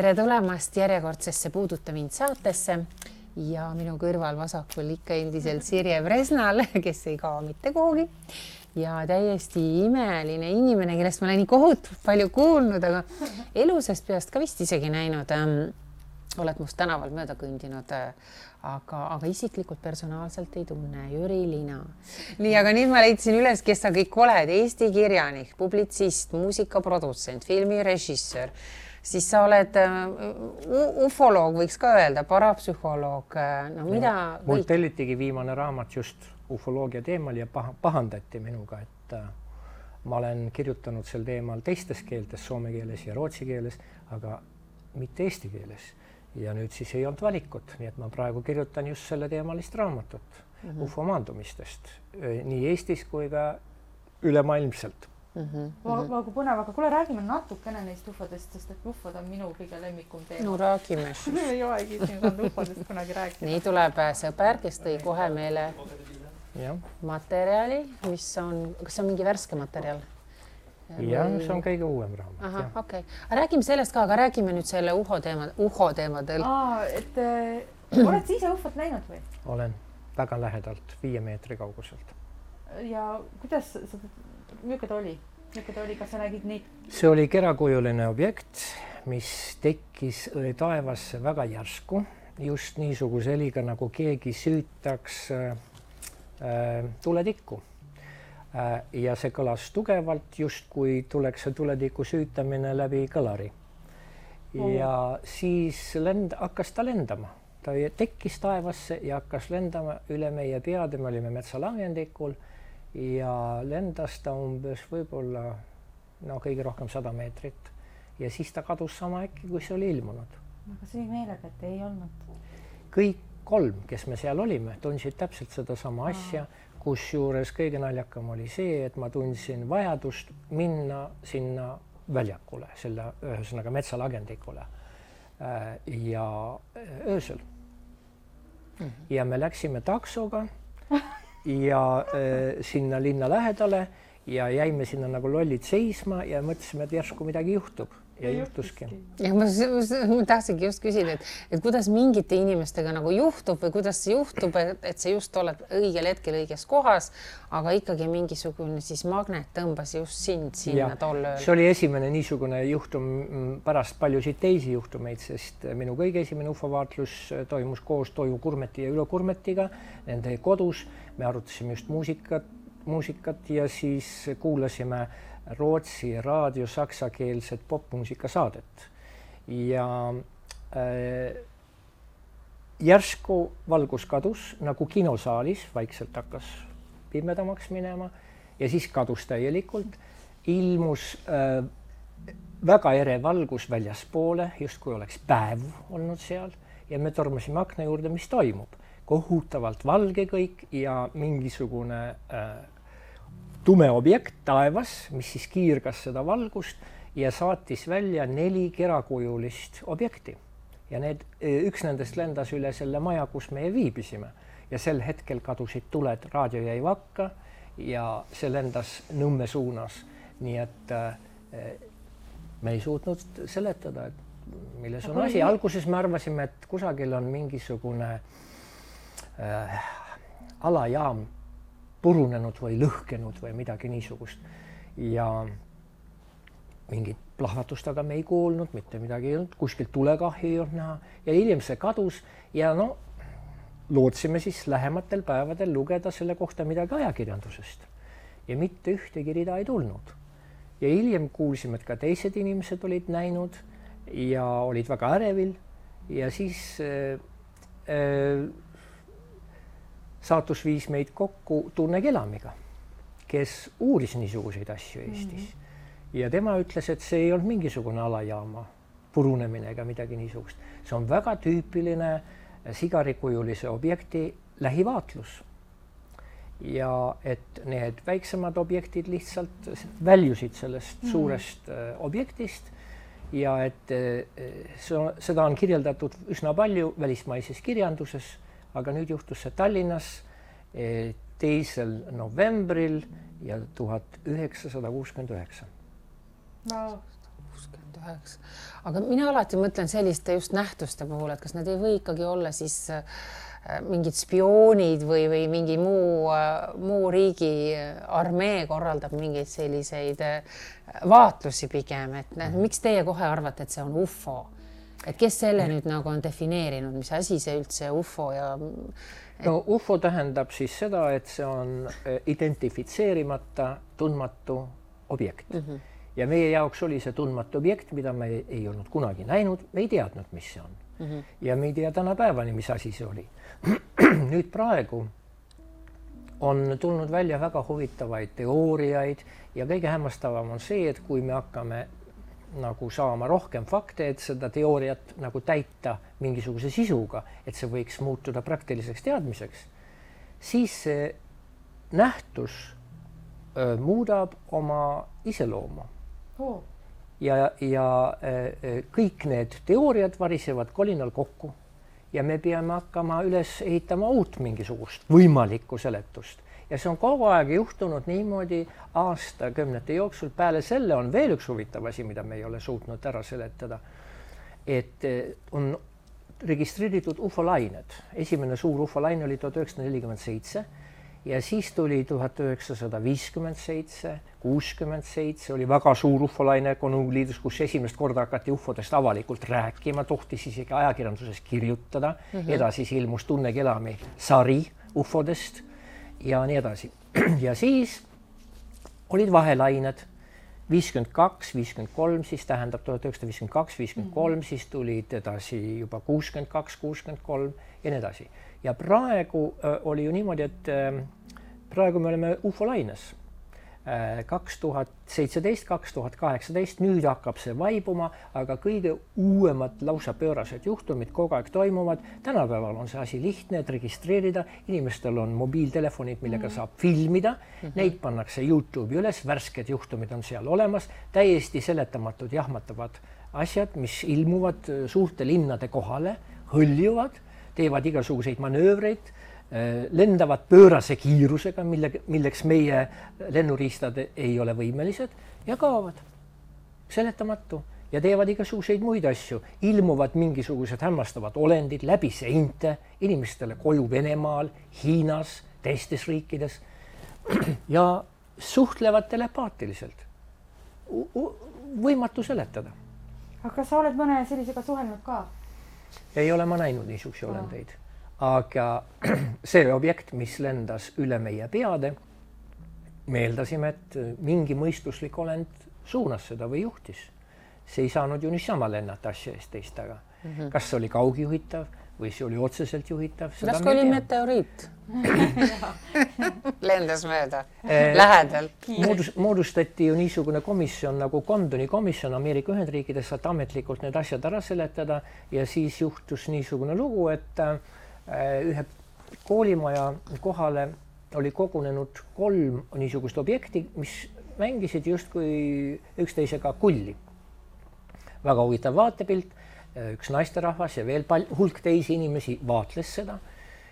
tere tulemast järjekordsesse Puuduta mind saatesse ja minu kõrval vasakul ikka endiselt Sirje Presnal, kes ei kao mitte kuhugi ja täiesti imeline inimene, kellest ma olen nii kohutavalt palju kuulnud, aga elusast peast ka vist isegi näinud ähm,. oled must tänaval mööda kõndinud äh, aga, aga isiklikult personaalselt ei tunne Jüri Lina. nii, aga nüüd ma leidsin üles, kes sa kõik oled, Eesti kirjanik, publitsist, muusikaprodutsent, filmirežissöör siis sa oled uh, ufoloog, võiks ka öelda, parapsühholoog, äh, no mida no,. mul tellitigi viimane raamat just ufoloogia teemal ja paha, pahandati minuga, et äh, ma olen kirjutanud sel teemal teistes keeltes, soome keeles ja rootsi keeles, aga mitte eesti keeles. ja nüüd siis ei olnud valikut, nii et ma praegu kirjutan just selleteemalist raamatut mm -hmm. ufo maandumistest nii Eestis kui ka ülemaailmselt mm. -hmm. väga põnev, aga kuule, räägime natukene neist ufodest, sest et ufod on minu kõige lemmikum teema. no räägime siis ei olegi siin saanud ufodest kunagi rääkida. nii tuleb äh, sõber, kes tõi kohe meile ja. materjali, mis on, kas see on mingi värske materjal? jah, see on kõige uuem raamat. ahah, okei okay., aga räägime sellest ka, aga räägime nüüd selle uho teema, uho teemadel. et äh, oled sa ise ufot näinud või? olen väga lähedalt, viie meetri kauguselt. ja kuidas sa milline ta oli, milline ta oli, kas sa nägid neid? see oli kerakujuline objekt, mis tekkis taevasse väga järsku, just niisuguse heliga, nagu keegi süütaks äh, äh, tuletikku äh,. ja see kõlas tugevalt, justkui tuleks see tuletiku süütamine läbi kõlari. ja oh. siis lend-, hakkas ta lendama ta tekkis taevasse ja hakkas lendama üle meie peade, me olime metsalagendikul ja lendas ta umbes võib-olla no kõige rohkem sada meetrit ja siis ta kadus sama äkki, kui see oli ilmunud. aga see oli meelega, et ei olnud? kõik kolm, kes me seal olime, tundsid täpselt sedasama asja, kusjuures kõige naljakam oli see, et ma tundsin vajadust minna sinna väljakule, selle ühesõnaga metsalagendikule äh, ja äh, öösel. -hmm. ja me läksime taksoga ja äh, sinna linna lähedale ja jäime sinna nagu lollid seisma ja mõtlesime, et järsku midagi juhtub ja juhtuski. ja ma, ma tahtsingi just küsida, et, et kuidas mingite inimestega nagu juhtub või kuidas see juhtub, et, et sa just oled õigel hetkel õiges kohas, aga ikkagi mingisugune siis magnet tõmbas just sind sinna tol ööl. see oli esimene niisugune juhtum mm, pärast paljusid teisi juhtumeid, sest minu kõige esimene ufovaatlus toimus koos Toivo Kurmeti ja Ülo Kurmetiga nende kodus. me arutasime just muusikat, muusikat ja siis kuulasime Rootsi raadio saksakeelset popmuusikasaadet ja äh, järsku valgus kadus nagu kinosaalis, vaikselt hakkas pimedamaks minema ja siis kadus täielikult, ilmus äh, väga ere valgus väljaspoole, justkui oleks päev olnud seal ja me tormasime akna juurde, mis toimub, kohutavalt valge kõik ja mingisugune äh, tume objekt taevas, mis siis kiirgas seda valgust ja saatis välja neli kerakujulist objekti. ja need, üks nendest lendas üle selle maja, kus meie viibisime ja sel hetkel kadusid tuled, raadio jäi vakka ja see lendas Nõmme suunas. nii et äh, me ei suutnud seletada, et milles on asi, alguses me arvasime, et kusagil on mingisugune äh, alajaam purunenud või lõhkenud või midagi niisugust. ja mingit plahvatust aga me ei kuulnud, mitte midagi ei olnud, kuskilt tulekahju ei olnud näha ja hiljem see kadus ja no lootsime siis lähematel päevadel lugeda selle kohta midagi ajakirjandusest ja mitte ühtegi rida ei tulnud. ja hiljem kuulsime, et ka teised inimesed olid näinud ja olid väga ärevil ja siis äh, äh, saatus viis meid kokku Tunne Kelamiga, kes uuris niisuguseid asju Eestis mm. -hmm. ja tema ütles, et see ei olnud mingisugune alajaama purunemine ega midagi niisugust, see on väga tüüpiline sigarikujulise objekti lähivaatlus. ja et need väiksemad objektid lihtsalt väljusid sellest mm -hmm. suurest äh, objektist ja et äh, see, seda on kirjeldatud üsna palju välismaises kirjanduses aga nüüd juhtus see Tallinnas eh, teisel novembril ja tuhat üheksasada kuuskümmend üheksa. no kuuskümmend üheksa, aga mina alati mõtlen selliste just nähtuste puhul, et kas need ei või ikkagi olla siis äh, mingid spioonid või, või mingi muu, äh, muu riigi armee korraldab mingeid selliseid vaatlusi pigem, et näed, miks teie kohe arvate, et see on ufo? Et kes selle nüüd nagu on defineerinud, mis asi see üldse ufo ja et... no ufo tähendab siis seda, et see on identifitseerimata, tundmatu objekt mm. -hmm ja meie jaoks oli see tundmatu objekt, mida me ei, ei olnud kunagi näinud, me ei teadnud, mis see on mm. -hmm. ja me ei tea tänapäevani, mis asi see oli nüüd praegu on tulnud välja väga huvitavaid teooriaid ja kõige hämmastavam on see, et kui me hakkame nagu saama rohkem fakte, et seda teooriat nagu täita mingisuguse sisuga, et see võiks muutuda praktiliseks teadmiseks, siis see nähtus öö, muudab oma iseloomu. Oh.. ja, ja äh, kõik need teooriad varisevad kolinal kokku ja me peame hakkama üles ehitama uut mingisugust võimalikku seletust ja see on kogu aeg juhtunud niimoodi aastakümnete jooksul. peale selle on veel üks huvitav asi, mida me ei ole suutnud ära seletada. et äh, on registreeritud ufolained, esimene suur ufolaine oli tuhat üheksasada nelikümmend seitse ja siis tuli tuhat üheksasada viiskümmend seitse, kuuskümmend seitse oli väga suur ufolaine Konungiliidus, kus esimest korda hakati ufodest avalikult rääkima, tohtis isegi ajakirjanduses kirjutada mm. -hmm. edasi siis ilmus Tunne Kelami sari ufodest ja nii edasi. ja siis olid vahelained viiskümmend kaks, viiskümmend kolm, siis tähendab tuhat üheksasada viiskümmend kaks, viiskümmend kolm, mhm. siis tulid edasi juba kuuskümmend kaks, kuuskümmend kolm ja nii edasi ja praegu äh, oli ju niimoodi, et äh, praegu me oleme ufolaines kaks tuhat seitseteist, kaks tuhat kaheksateist, nüüd hakkab see vaibuma, aga kõige uuemad lausa pöörased juhtumid kogu aeg toimuvad. tänapäeval on see asi lihtne, et registreerida, inimestel on mobiiltelefonid, millega mm -hmm. saab filmida mm, -hmm. neid pannakse Youtube'i üles, värsked juhtumid on seal olemas, täiesti seletamatud, jahmatavad asjad, mis ilmuvad suurte linnade kohale, hõljuvad teevad igasuguseid manöövreid, äh, lendavad pöörase kiirusega, mille, milleks meie lennuriistad ei ole võimelised ja kaovad. seletamatu ja teevad igasuguseid muid asju, ilmuvad mingisugused hämmastavad olendid läbi seinte inimestele koju Venemaal, Hiinas, teistes riikides ja suhtlevad telepaatiliselt. võimatu seletada. aga kas sa oled mõne sellisega suhelnud ka? ei ole ma näinud niisuguseid olendeid, aga see objekt, mis lendas üle meie peade, me eeldasime, et mingi mõistuslik olend suunas seda või juhtis. see ei saanud ju niisama lennata asja eest teist taga mm. -hmm. kas see oli kaugjuhitav või see oli otseselt juhitav? kas oli meteoriit lendas mööda eh, lähedalt. moodus, moodustati ju niisugune komisjon nagu Condoni komisjon Ameerika Ühendriikides, et ametlikult need asjad ära seletada ja siis juhtus niisugune lugu, et äh, ühe koolimaja kohale oli kogunenud kolm niisugust objekti, mis mängisid justkui üksteisega kulli. väga huvitav vaatepilt üks naisterahvas ja veel pal-, hulk teisi inimesi vaatles seda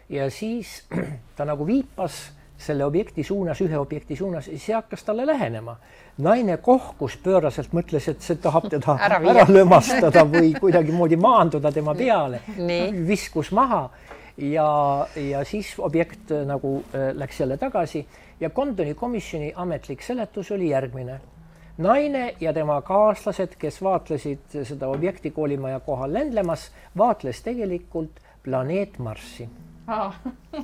ja siis ta nagu viipas selle objekti suunas, ühe objekti suunas, siis see hakkas talle lähenema. naine kohkus pööraselt, mõtles, et see tahab teda ära, ära lömastada või kuidagimoodi maanduda tema peale. viskus maha ja, ja siis objekt nagu äh, läks jälle tagasi ja Condoni komisjoni ametlik seletus oli järgmine naine ja tema kaaslased, kes vaatlesid seda objekti koolimaja kohal lendlemas, vaatles tegelikult planeet Marssi ah.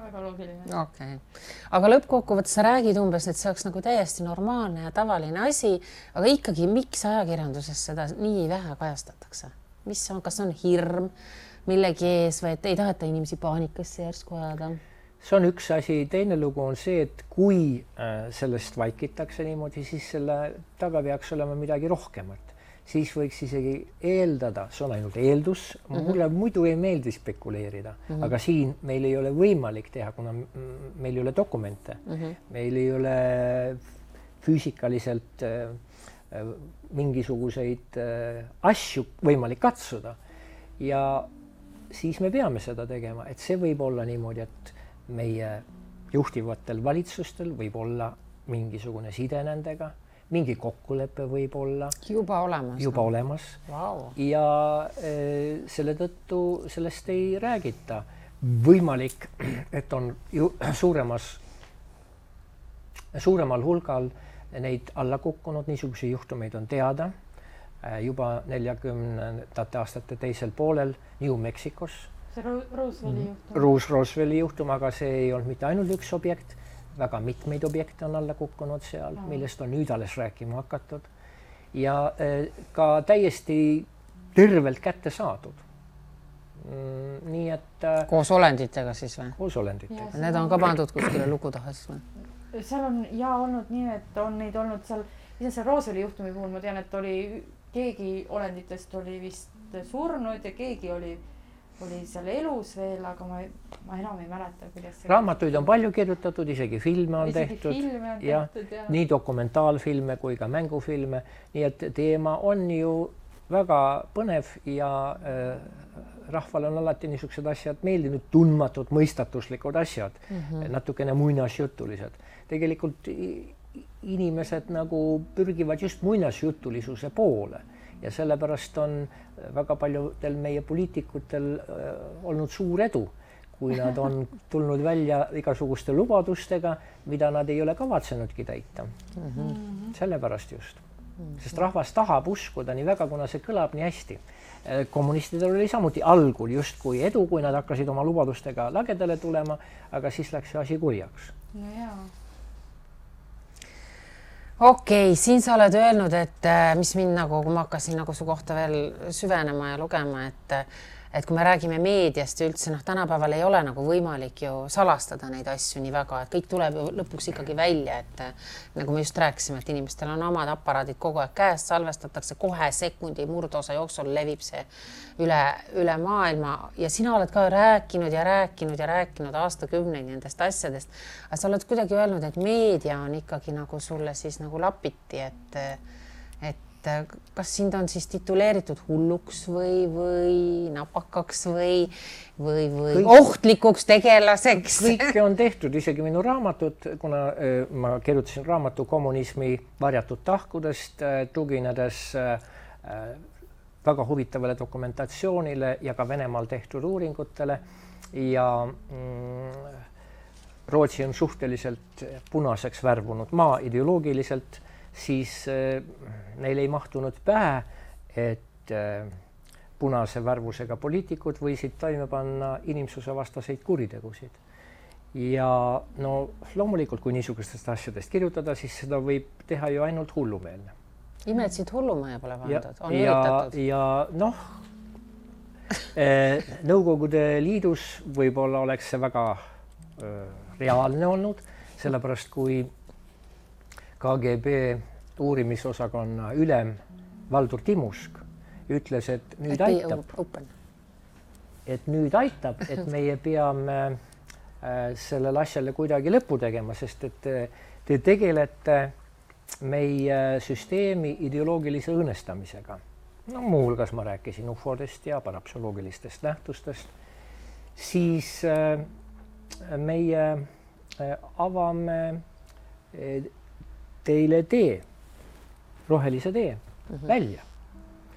väga loogiline. okei okay., aga lõppkokkuvõttes sa räägid umbes, et see oleks nagu täiesti normaalne ja tavaline asi, aga ikkagi, miks ajakirjanduses seda nii vähe kajastatakse, mis on, kas on hirm millegi ees või et ei taheta inimesi paanikasse järsku ajada? see on üks asi, teine lugu on see, et kui äh, sellest vaikitakse niimoodi, siis selle taga peaks olema midagi rohkemat. siis võiks isegi eeldada, see on ainult eeldus mm, -hmm. mulle muidu ei meeldi spekuleerida mm, -hmm. aga siin meil ei ole võimalik teha, kuna meil ei ole dokumente mm, -hmm. meil ei ole füüsikaliselt äh, äh, mingisuguseid asju võimalik katsuda ja siis me peame seda tegema, et see võib olla niimoodi, et meie juhtivatel valitsustel võib olla mingisugune side nendega, mingi kokkulepe võib olla juba olemas. juba olemas wow. ja äh, selle tõttu sellest ei räägita. võimalik, et on ju suuremas, suuremal hulgal neid alla kukkunud, niisuguseid juhtumeid on teada juba neljakümnendate aastate teisel poolel New Mexicos. see Roosevelti juhtum. Roos Roosevelti juhtum, aga see ei olnud mitte ainult üks objekt, väga mitmeid objekte on alla kukkunud seal no., millest on nüüd alles rääkima hakatud ja äh, ka täiesti tervelt kätte saadud mm,. nii et. Äh, koos olenditega siis või? koos olenditega. Need on ka pandud kuskile luku taha siis või? seal on ja olnud nii, et on neid olnud seal, ise seal Rooseli juhtumi puhul ma tean, et oli keegi olenditest oli vist surnud ja keegi oli, oli seal elus veel, aga ma, ma enam ei mäleta, kuidas. raamatuid on palju kirjutatud, isegi filme on isegi tehtud. filme on jah, tehtud ja. nii dokumentaalfilme kui ka mängufilme, nii et teema on ju väga põnev ja äh, rahvale on alati niisugused asjad meeldinud, tundmatud, mõistatuslikud asjad mm, -hmm. natukene muinasjutulised. tegelikult inimesed nagu pürgivad just muinasjutulisuse poole ja sellepärast on väga paljudel meie poliitikutel äh, olnud suur edu, kui nad on tulnud välja igasuguste lubadustega, mida nad ei ole kavatsenudki täita mm. -hmm. sellepärast just, sest rahvas tahab uskuda nii väga, kuna see kõlab nii hästi Äh, kommunistidel oli samuti algul justkui edu, kui nad hakkasid oma lubadustega lagedale tulema, aga siis läks see asi kurjaks. no jaa okei okay,, siin sa oled öelnud, et äh, mis mind nagu, kui ma hakkasin nagu su kohta veel süvenema ja lugema, et et kui me räägime meediast ja üldse noh, tänapäeval ei ole nagu võimalik ju salastada neid asju nii väga, et kõik tuleb ju lõpuks ikkagi välja, et nagu me just rääkisime, et inimestel on omad aparaadid kogu aeg käes, salvestatakse kohe sekundi murdosa jooksul levib see üle, üle maailma ja sina oled ka rääkinud ja rääkinud ja rääkinud aastakümneid nendest asjadest. aga sa oled kuidagi öelnud, et meedia on ikkagi nagu sulle siis nagu lapiti, et et äh, kas sind on siis tituleeritud hulluks või, või napakaks või, või, või Kõik, ohtlikuks tegelaseks? kõike on tehtud, isegi minu raamatud, kuna äh, ma kirjutasin raamatu kommunismi varjatud tahkudest, äh, tuginedes väga huvitavale dokumentatsioonile ja ka Venemaal tehtud uuringutele ja mm, Rootsi on suhteliselt punaseks värvunud maa ideoloogiliselt siis äh, neil ei mahtunud pähe, et äh, punase värvusega poliitikud võisid toime panna inimsusevastaseid kuritegusid. ja no loomulikult, kui niisugustest asjadest kirjutada, siis seda võib teha ju ainult hullumeelne. ime, et siit hullumaja pole pandud, on ja, üritatud? ja noh eh, Nõukogude Liidus võib-olla oleks see väga öö, reaalne olnud, sellepärast kui KGB uurimisosakonna ülem Valdur Timusk ütles, et nüüd aitab, et nüüd aitab, et meie peame äh, sellele asjale kuidagi lõpu tegema, sest et äh, te tegelete meie süsteemi ideoloogilise õõnestamisega. no muuhulgas ma rääkisin ufodest ja parapsühholoogilistest nähtustest, siis äh, meie avame teile tee, rohelise tee mm -hmm. välja.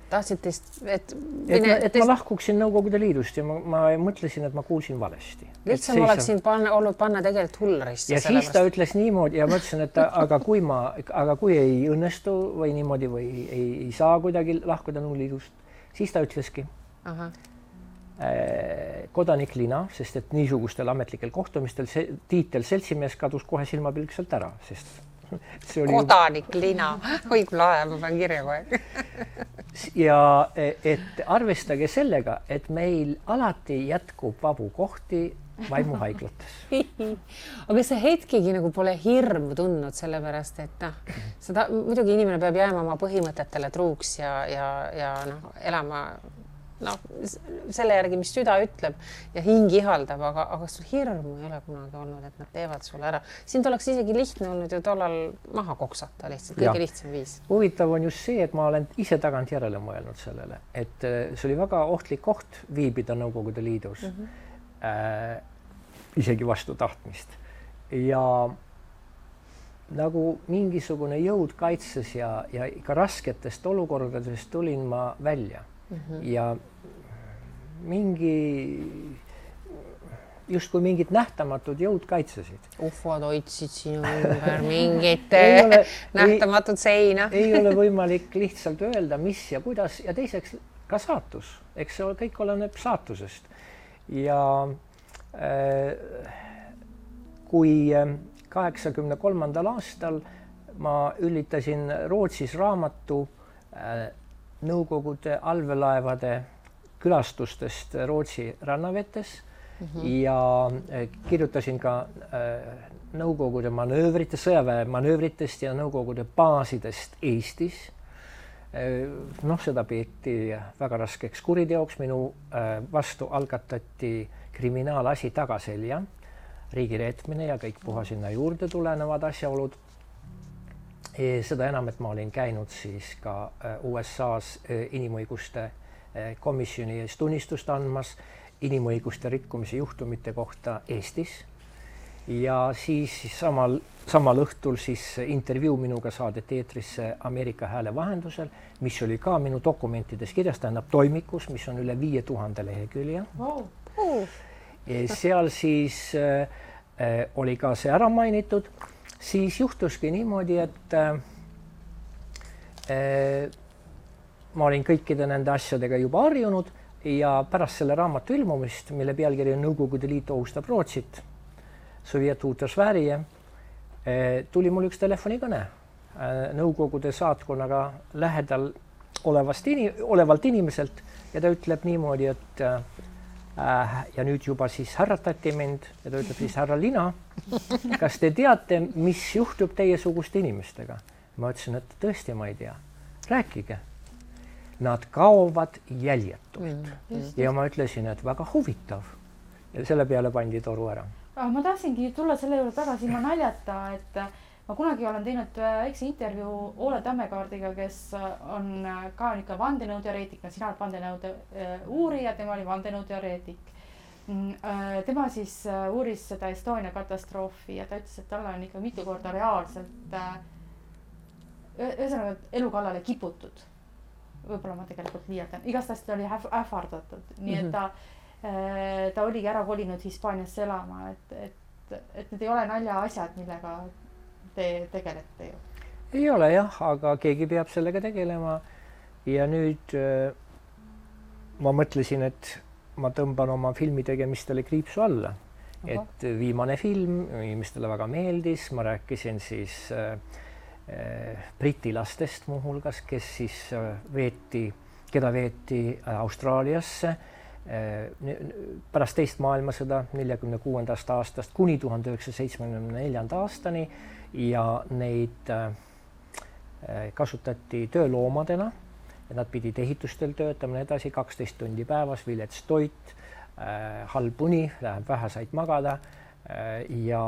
tahtsid teist, et et, ma, et ma lahkuksin Nõukogude Liidust ja ma, ma mõtlesin, et ma kuulsin valesti. lihtsam oleks sind panna, olnud panna tegelikult hullarisse. ja siis ta ütles niimoodi ja ma ütlesin, et aga kui ma, aga kui ei õnnestu või niimoodi või ei, ei saa kuidagi lahkuda Nõukogude Liidust, siis ta ütleski. Aha äh, kodanik Lina, sest et niisugustel ametlikel kohtumistel see tiitel seltsimees kadus kohe silmapilkselt ära, sest kodanik juba... Lina, oi kui lahe, ma panen kirja kohe. Ja et arvestage sellega, et meil alati jätkub vabu kohti vaimuhaiglates. Aga sa hetkegi nagu pole hirmu tundnud, sellepärast et noh, seda muidugi inimene peab jääma oma põhimõtetele truuks ja, ja, ja noh, elama noh, selle järgi, mis süda ütleb ja hing ihaldab, aga, aga sul hirmu ei ole kunagi olnud, et nad teevad sulle ära. sind oleks isegi lihtne olnud ju tollal maha koksata lihtsalt, kõige ja. lihtsam viis. huvitav on just see, et ma olen ise tagantjärele mõelnud sellele, et äh, see oli väga ohtlik koht viibida Nõukogude Liidus mm. -hmm. Äh, isegi vastu tahtmist ja nagu mingisugune jõud kaitses ja, ja ikka rasketest olukordadest tulin ma välja -hmm. ja mingi justkui mingid nähtamatud jõud kaitsesid. ufod hoidsid sinu ümber mingit ole, nähtamatut seina ei ole võimalik lihtsalt öelda, mis ja kuidas ja teiseks ka saatus, eks see kõik oleneb saatusest ja äh, kui äh, kaheksakümne kolmandal aastal ma üllitasin Rootsis raamatu äh, Nõukogude allveelaevade külastustest Rootsi rannavetes mm -hmm. ja äh, kirjutasin ka äh, Nõukogude manöövrite, sõjaväe manöövritest ja Nõukogude baasidest Eestis äh,. noh, seda peeti väga raskeks kuriteoks, minu vastu algatati kriminaalasi tagaselja riigireetmine ja kõik puha sinna juurde tulenevad asjaolud. Seda enam, et ma olin käinud siis ka äh, USA-s äh, inimõiguste komisjoni ees tunnistust andmas inimõiguste rikkumise juhtumite kohta Eestis. ja siis, samal, samal õhtul siis intervjuu minuga saadeti eetrisse Ameerika Hääle vahendusel, mis oli ka minu dokumentides kirjas, tähendab toimikus, mis on üle viie tuhande lehekülje wow.. Seal siis äh, oli ka see ära mainitud, siis juhtuski niimoodi, et äh, äh, ma olin kõikide nende asjadega juba harjunud ja pärast selle raamatu ilmumist, mille pealkiri on Nõukogude Liit ohustab Rootsit, äh,, tuli mul üks telefonikõne äh, Nõukogude saatkonnaga lähedal olevast ini-, olevalt inimeselt ja ta ütleb niimoodi, et Äh, ja nüüd juba siis härratati mind ja ta ütleb siis härra Lina, kas te teate, mis juhtub teiesuguste inimestega? ma ütlesin, et tõesti, ma ei tea. rääkige. Nad kaovad jäljetult mm, ja ma ütlesin, et väga huvitav. ja selle peale pandi toru ära. Ma tahtsingi tulla selle juurde tagasi ilma naljata, et ma kunagi olen teinud väikse intervjuu Ole Tammekaardiga, kes on ka niisugune vandenõuteoreetik, no sina oled vandenõude uurija, tema oli vandenõuteoreetik. Mm, äh, tema siis äh, uuris seda Estonia katastroofi ja ta ütles, et talle on ikka mitu korda reaalselt äh, ühesõnaga elu kallale kiputud. võib-olla ma tegelikult liialdan, igastahes ta oli ähvardatud, nii et mhm. ta, ta oligi ära kolinud Hispaaniasse elama, et, et, et need ei ole naljaasjad, millega te tegelete ju? ei ole jah, aga keegi peab sellega tegelema. ja nüüd äh, ma mõtlesin, et ma tõmban oma filmi tegemistele kriipsu alla. et viimane film inimestele väga meeldis, ma rääkisin siis äh, äh, Briti lastest muuhulgas, kes siis äh, veeti, keda veeti Austraaliasse äh, pärast teist maailmasõda neljakümne kuuendast aastast kuni tuhande üheksasaja seitsmekümne neljanda aastani ja neid äh, kasutati tööloomadena ja nad pidid ehitustel töötama nii edasi, kaksteist tundi päevas, vilets toit, äh, halb uni, läheb vähe said magada äh, ja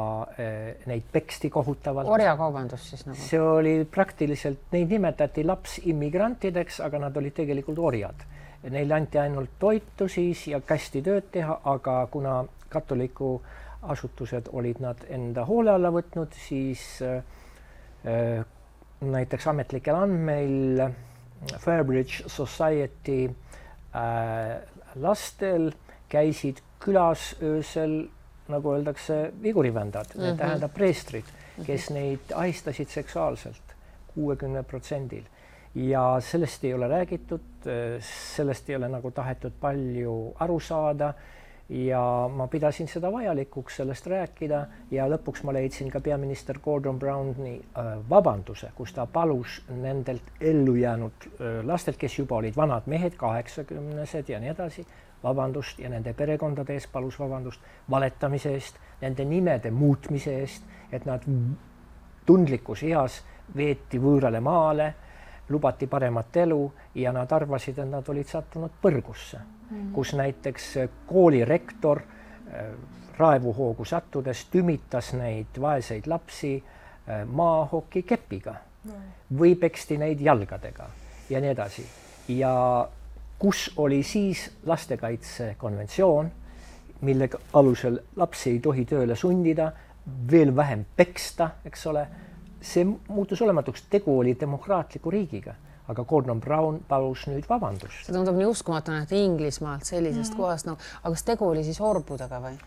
neid peksti kohutavalt. orjakaubandus siis nagu? see oli praktiliselt, neid nimetati lapsimmigrantideks, aga nad olid tegelikult orjad. Neile anti ainult toitu siis ja kästi tööd teha, aga kuna katoliku äh, asutused olid nad enda hoole alla võtnud, siis äh, näiteks ametlikel andmeil Fairbridge Society äh, lastel käisid külas öösel, nagu öeldakse, vigurivändad mm, -hmm. tähendab preestrid, kes -hmm. neid ahistasid seksuaalselt kuuekümne protsendil ja sellest ei ole räägitud, sellest ei ole nagu tahetud palju aru saada ja ma pidasin seda vajalikuks sellest rääkida ja lõpuks ma leidsin ka peaminister Gordon Browni äh, vabanduse, kus ta palus nendelt ellujäänud äh, lastelt, kes juba olid vanad mehed, kaheksakümnesed ja nii edasi, vabandust ja nende perekondade eest palus vabandust valetamise eest, nende nimede muutmise eest, et nad tundlikus eas veeti võõrale maale, lubati paremat elu ja nad arvasid, et nad olid sattunud põrgusse mm. kus näiteks kooli rektor äh, raevuhoogu sattudes tümitas neid vaeseid lapsi äh, maahokikepiga või peksti neid jalgadega ja nii edasi. ja kus oli siis lastekaitsekonventsioon, mille alusel lapsi ei tohi tööle sundida, veel vähem peksta, eks ole, see muutus olematuks, tegu oli demokraatliku riigiga, aga Gordon Brown palus nüüd vabandust. see tundub nii uskumatu, et Inglismaalt sellisest mm. kohast, no aga kas tegu oli siis orbudega või?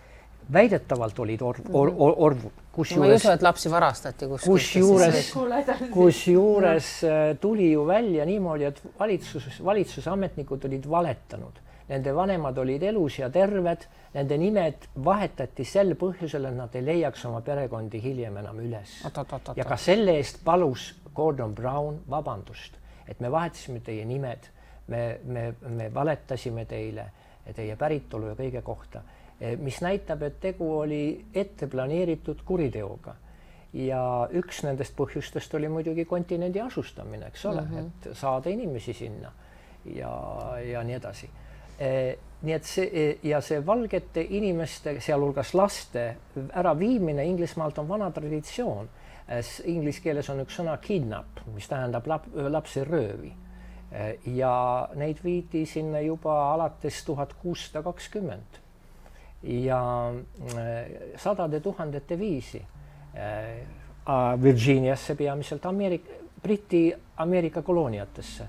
väidetavalt olid orv, or, or, orvud, kusjuures no,. ma ei usu, et lapsi varastati kuskilt. kusjuures, kusjuures äh, tuli ju välja niimoodi, et valitsuses, valitsuse ametnikud olid valetanud. Nende vanemad olid elus ja terved, nende nimed vahetati sel põhjusel, et nad ei leiaks oma perekondi hiljem enam üles. ja ka selle eest palus Gordon Brown vabandust, et me vahetasime teie nimed, me, me, me valetasime teile teie päritolu ja kõige kohta Eh, mis näitab, et tegu oli ette planeeritud kuriteoga. ja üks nendest põhjustest oli muidugi kontinendi asustamine, eks ole mm, -hmm. et saada inimesi sinna ja, ja nii edasi eh, nii et see eh, ja see valgete inimeste, sealhulgas laste äraviimine Inglismaalt on vana traditsioon. Inglise keeles on üks sõna kidnap, mis tähendab lap, lapse röövi. ja neid viidi sinna juba alates tuhat kuussada kakskümmend ja äh, sadade tuhandete viisi äh, Virginiasse peamiselt Ameerika, Briti Ameerika kolooniatesse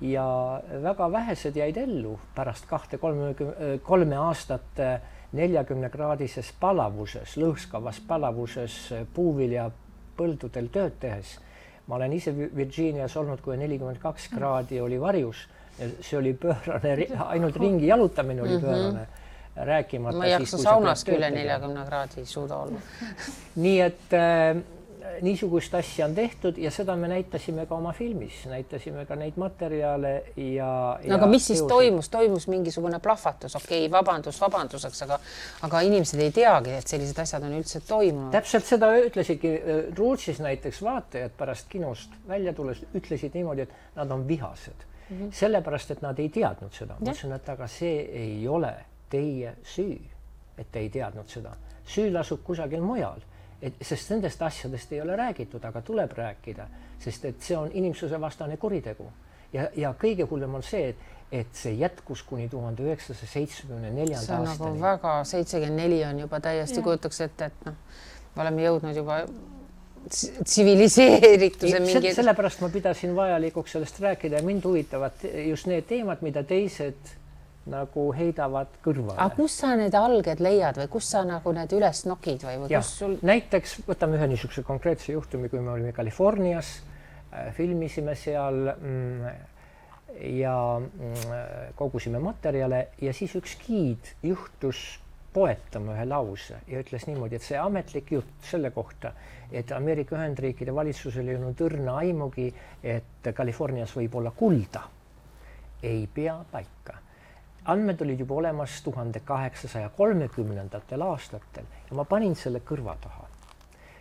ja väga vähesed jäid ellu pärast kahte kolmekümne, kolme aastat neljakümnekraadises palavuses, lõõskavas palavuses puuviljapõldudel tööd tehes. ma olen ise Virginias olnud, kui nelikümmend kaks kraadi oli varjus. see oli pöörane, ainult ringi jalutamine oli mhm. pöörane mm. rääkimata. ma ei jaksa saunas küll neljakümne kraadi ei suuda olla nii et äh, niisugust asja on tehtud ja seda me näitasime ka oma filmis, näitasime ka neid materjale ja. no aga mis siis teosid. toimus, toimus mingisugune plahvatus, okei okay,, vabandus vabanduseks, aga, aga inimesed ei teagi, et sellised asjad on üldse toimunud. täpselt seda ütlesidki äh, Rootsis näiteks vaatajad pärast kinost välja tulles ütlesid niimoodi, et nad on vihased mm -hmm. sellepärast, et nad ei teadnud seda. ma ütlesin, et aga see ei ole teie süü, et te ei teadnud seda. süü lasub kusagil mujal, et sest nendest asjadest ei ole räägitud, aga tuleb rääkida, sest et see on inimsusevastane kuritegu ja, ja kõige hullem on see, et, et see jätkus kuni tuhande üheksasaja seitsmekümne neljanda aastani. see on nagu väga, seitsekümmend neli on juba täiesti, kujutaks ette, et noh, me oleme jõudnud juba tsiviliseerituse mingi. sellepärast ma pidasin vajalikuks sellest rääkida ja mind huvitavad just need teemad, mida teised nagu heidavad kõrvale. aga kus sa need alged leiad või kus sa nagu need üles nokid või, või kus sul? näiteks võtame ühe niisuguse konkreetse juhtumi, kui me olime Californias äh,, filmisime seal mm, ja mm, kogusime materjale ja siis üks giid juhtus poetama ühe lause ja ütles niimoodi, et see ametlik jutt selle kohta, et Ameerika Ühendriikide valitsusel ei olnud õrna aimugi, et Californias võib olla kulda, ei pea paika andmed olid juba olemas tuhande kaheksasaja kolmekümnendatel aastatel ja ma panin selle kõrva taha.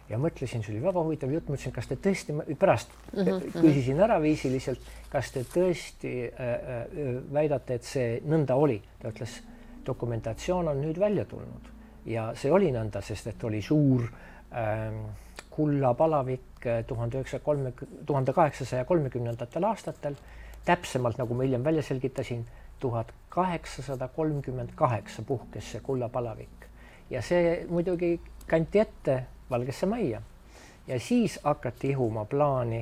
ja mõtlesin, see oli väga huvitav jutt, mõtlesin, kas te tõesti, pärast mm -hmm. küsisin äraviisiliselt, kas te tõesti äh, äh, väidate, et see nõnda oli. ta ütles, dokumentatsioon on nüüd välja tulnud ja see oli nõnda, sest et oli suur äh, kullapalavik tuhande üheksasaja kolme, tuhande kaheksasaja kolmekümnendatel aastatel. täpsemalt, nagu ma hiljem välja selgitasin tuhat kaheksasada kolmkümmend kaheksa puhkes see kullapalavik ja see muidugi kanti ette Valgesse Majja ja siis hakati ihuma plaani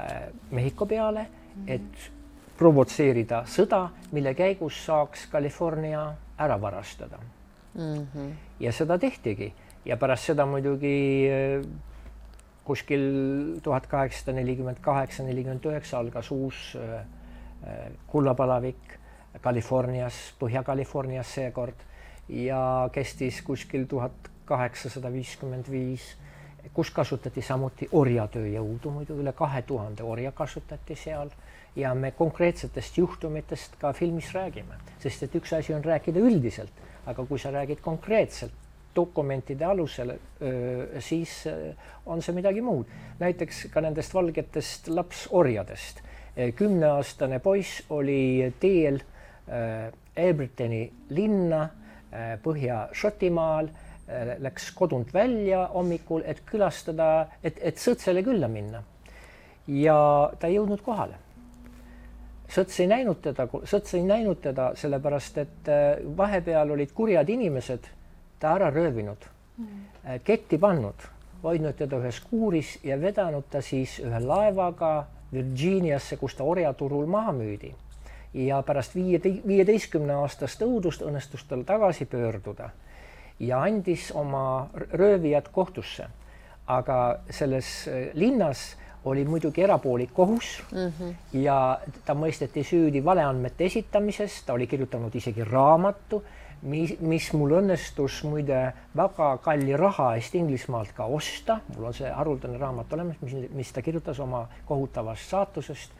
äh, Mehhiko peale, et provotseerida sõda, mille käigus saaks California ära varastada mm. -hmm. ja seda tehtigi ja pärast seda muidugi äh, kuskil tuhat kaheksasada nelikümmend kaheksa, nelikümmend üheksa algas uus äh, äh kullapalavik Californias, Põhja-Californias seekord ja kestis kuskil tuhat kaheksasada viiskümmend viis, kus kasutati samuti orjatööjõudu, muidu üle kahe tuhande orja kasutati seal ja me konkreetsetest juhtumitest ka filmis räägime, sest et üks asi on rääkida üldiselt, aga kui sa räägid konkreetselt dokumentide alusel, siis on see midagi muud. näiteks ka nendest valgetest lapsorjadest. kümneaastane poiss oli teel Äh, linna äh, Põhja-Šotimaal, äh, läks kodunt välja hommikul, et külastada, et, et sõtsele külla minna. ja ta ei jõudnud kohale. sõts ei näinud teda, sõts ei näinud teda sellepärast, et vahepeal olid kurjad inimesed ta ära röövinud mm., ketti pannud, hoidnud teda ühes kuuris ja vedanud ta siis ühe laevaga Virginiasse, kus ta orjaturul maha müüdi. Ja pärast viie, viieteistkümne aastast õudust õnnestus tal tagasi pöörduda ja andis oma röövijad kohtusse. aga selles äh, linnas oli muidugi erapoolik kohus mm -hmm. ja ta mõisteti süüdi valeandmete esitamises, ta oli kirjutanud isegi raamatu, mis, mis mul õnnestus muide väga kalli raha eest Inglismaalt ka osta, mul on see haruldane raamat olemas, mis, mis ta kirjutas oma kohutavast saatusest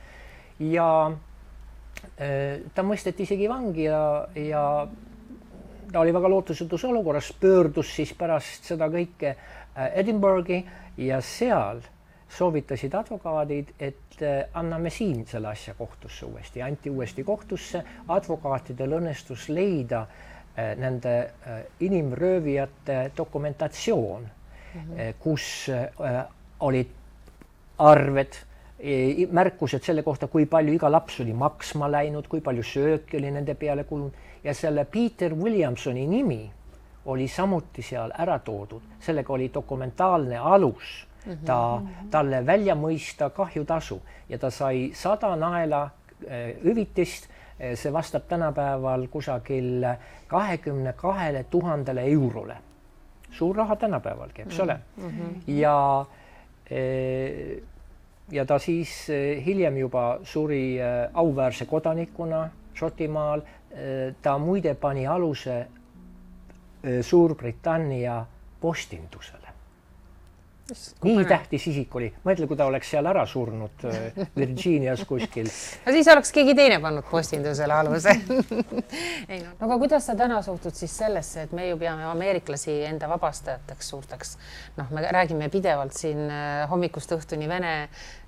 ja ta mõisteti isegi vangi ja, ja ta oli väga lootusetus olukorras, pöördus siis pärast seda kõike äh, Edinburghi ja seal soovitasid advokaadid, et äh, anname siin selle asja kohtusse uuesti, anti uuesti kohtusse, advokaatidel õnnestus leida äh, nende inimröövijate dokumentatsioon mm, -hmm. kus olid arved, märkused selle kohta, kui palju iga laps oli maksma läinud, kui palju sööki oli nende peale kulunud ja selle Peter Williamsoni nimi oli samuti seal ära toodud, sellega oli dokumentaalne alus mm -hmm. ta, talle välja mõista kahjutasu ja ta sai sada naela eh, hüvitist. see vastab tänapäeval kusagil kahekümne kahele tuhandele eurole. suur raha tänapäevalgi, eks ole mm. -hmm. ja eh, ja ta siis eh, hiljem juba suri auväärse kodanikuna Šotimaal ta muide pani aluse Suurbritannia postindusele. Nii tähtis isik oli, mõtle, kui ta oleks seal ära surnud Virginias kuskil. no siis oleks keegi teine pannud postindusele aluse. No, no aga kuidas sa täna suhtud siis sellesse, et me ju peame ameeriklasi enda vabastajateks suurteks, noh, me räägime pidevalt siin hommikust õhtuni Vene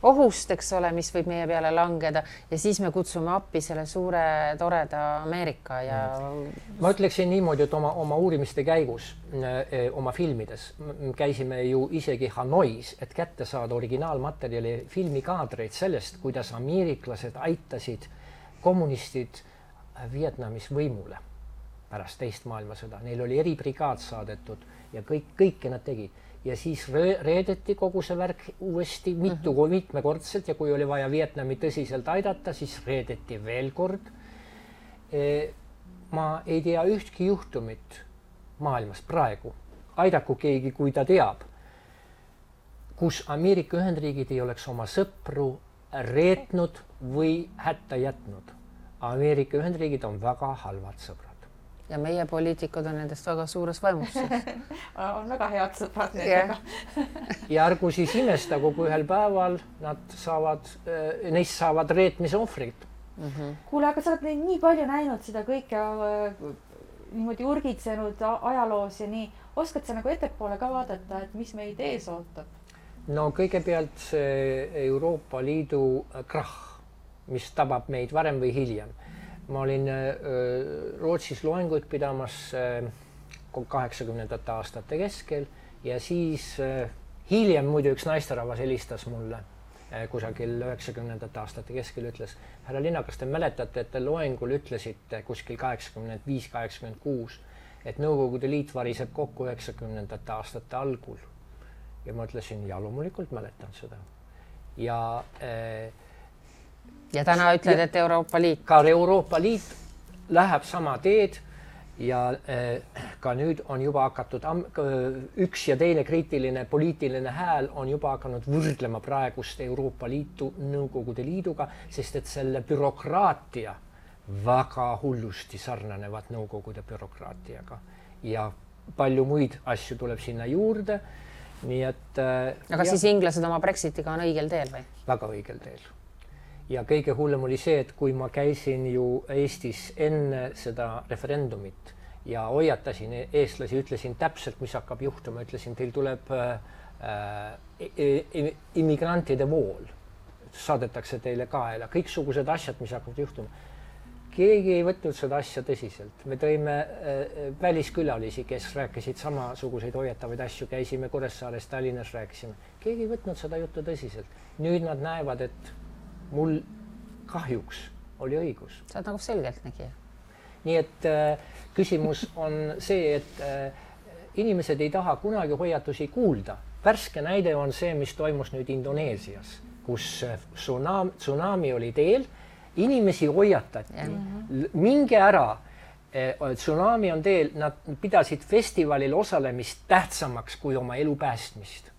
ohust, eks ole, mis võib meie peale langeda. Ja siis me kutsume appi selle suure toreda Ameerika ja. ma ütleksin niimoodi, et oma, oma uurimiste käigus oma filmides käisime ju isegi Hanois, et kätte saada originaalmaterjali, filmikaadreid sellest, kuidas ameeriklased aitasid kommunistid Vietnamis võimule pärast teist maailmasõda, neil oli eribrigaad saadetud ja kõik, kõike nad tegid ja siis reedeti kogu see värk uuesti mitu mm, -hmm. mitmekordselt ja kui oli vaja Vietnami tõsiselt aidata, siis reedeti veel kord. E, ma ei tea ühtki juhtumit maailmas praegu, aidaku keegi, kui ta teab, kus Ameerika Ühendriigid ei oleks oma sõpru reetnud või hätta jätnud. Ameerika Ühendriigid on väga halvad sõbrad ja meie poliitikud on nendest väga suures vaimustuses on väga head sõbrad nendega ja ärgu siis imestagu, kui ühel päeval nad saavad, eh, neist saavad reetmise ohvrid mm. -hmm. kuule, aga sa oled neid nii palju näinud, seda kõike äh, niimoodi urgitsenud ajaloos ja nii, oskad sa nagu ettepoole ka vaadata, et mis meid ees ootab? no kõigepealt see Euroopa Liidu krahh, mis tabab meid varem või hiljem ma olin äh, Rootsis loenguid pidamas äh, kaheksakümnendate aastate keskel ja siis äh, hiljem muidu üks naisterahvas helistas mulle kusagil üheksakümnendate aastate keskel, ütles, härra Linna, kas te mäletate, et te loengul ütlesite kuskil kaheksakümmend viis, kaheksakümmend kuus, et Nõukogude Liit variseb kokku üheksakümnendate aastate algul. ja ma ütlesin, ja loomulikult mäletan seda. ja äh, ja täna ütled, et Euroopa Liit. ka Euroopa Liit läheb sama teed ja eh, ka nüüd on juba hakatud, üks ja teine kriitiline poliitiline hääl on juba hakanud võrdlema praegust Euroopa Liitu Nõukogude Liiduga, sest et selle bürokraatia väga hullusti sarnanevad Nõukogude bürokraatiaga ja palju muid asju tuleb sinna juurde. nii et. Eh, aga ja, siis inglased oma Brexitiga on õigel teel või? väga õigel teel ja kõige hullem oli see, et kui ma käisin ju Eestis enne seda referendumit ja hoiatasin e-, eestlasi, ütlesin täpselt, mis hakkab juhtuma, ütlesin, teil tuleb äh, äh, immigrantide vool, saadetakse teile kaela, kõiksugused asjad, mis hakkavad juhtuma. keegi ei võtnud seda asja tõsiselt, me tõime äh, väliskülalisi, kes rääkisid samasuguseid hoiatavaid asju, käisime Kuressaares, Tallinnas rääkisime, keegi ei võtnud seda juttu tõsiselt. nüüd nad näevad, et mul kahjuks oli õigus. sa oled nagu selgeltnägija. nii et äh, küsimus on see, et äh, inimesed ei taha kunagi hoiatusi kuulda, värske näide on see, mis toimus nüüd Indoneesias, kus äh, tsunami, tsunami oli teel, inimesi hoiatati, minge ära. Eh, tsunami on teel, nad pidasid festivalil osalemist tähtsamaks kui oma elu päästmist.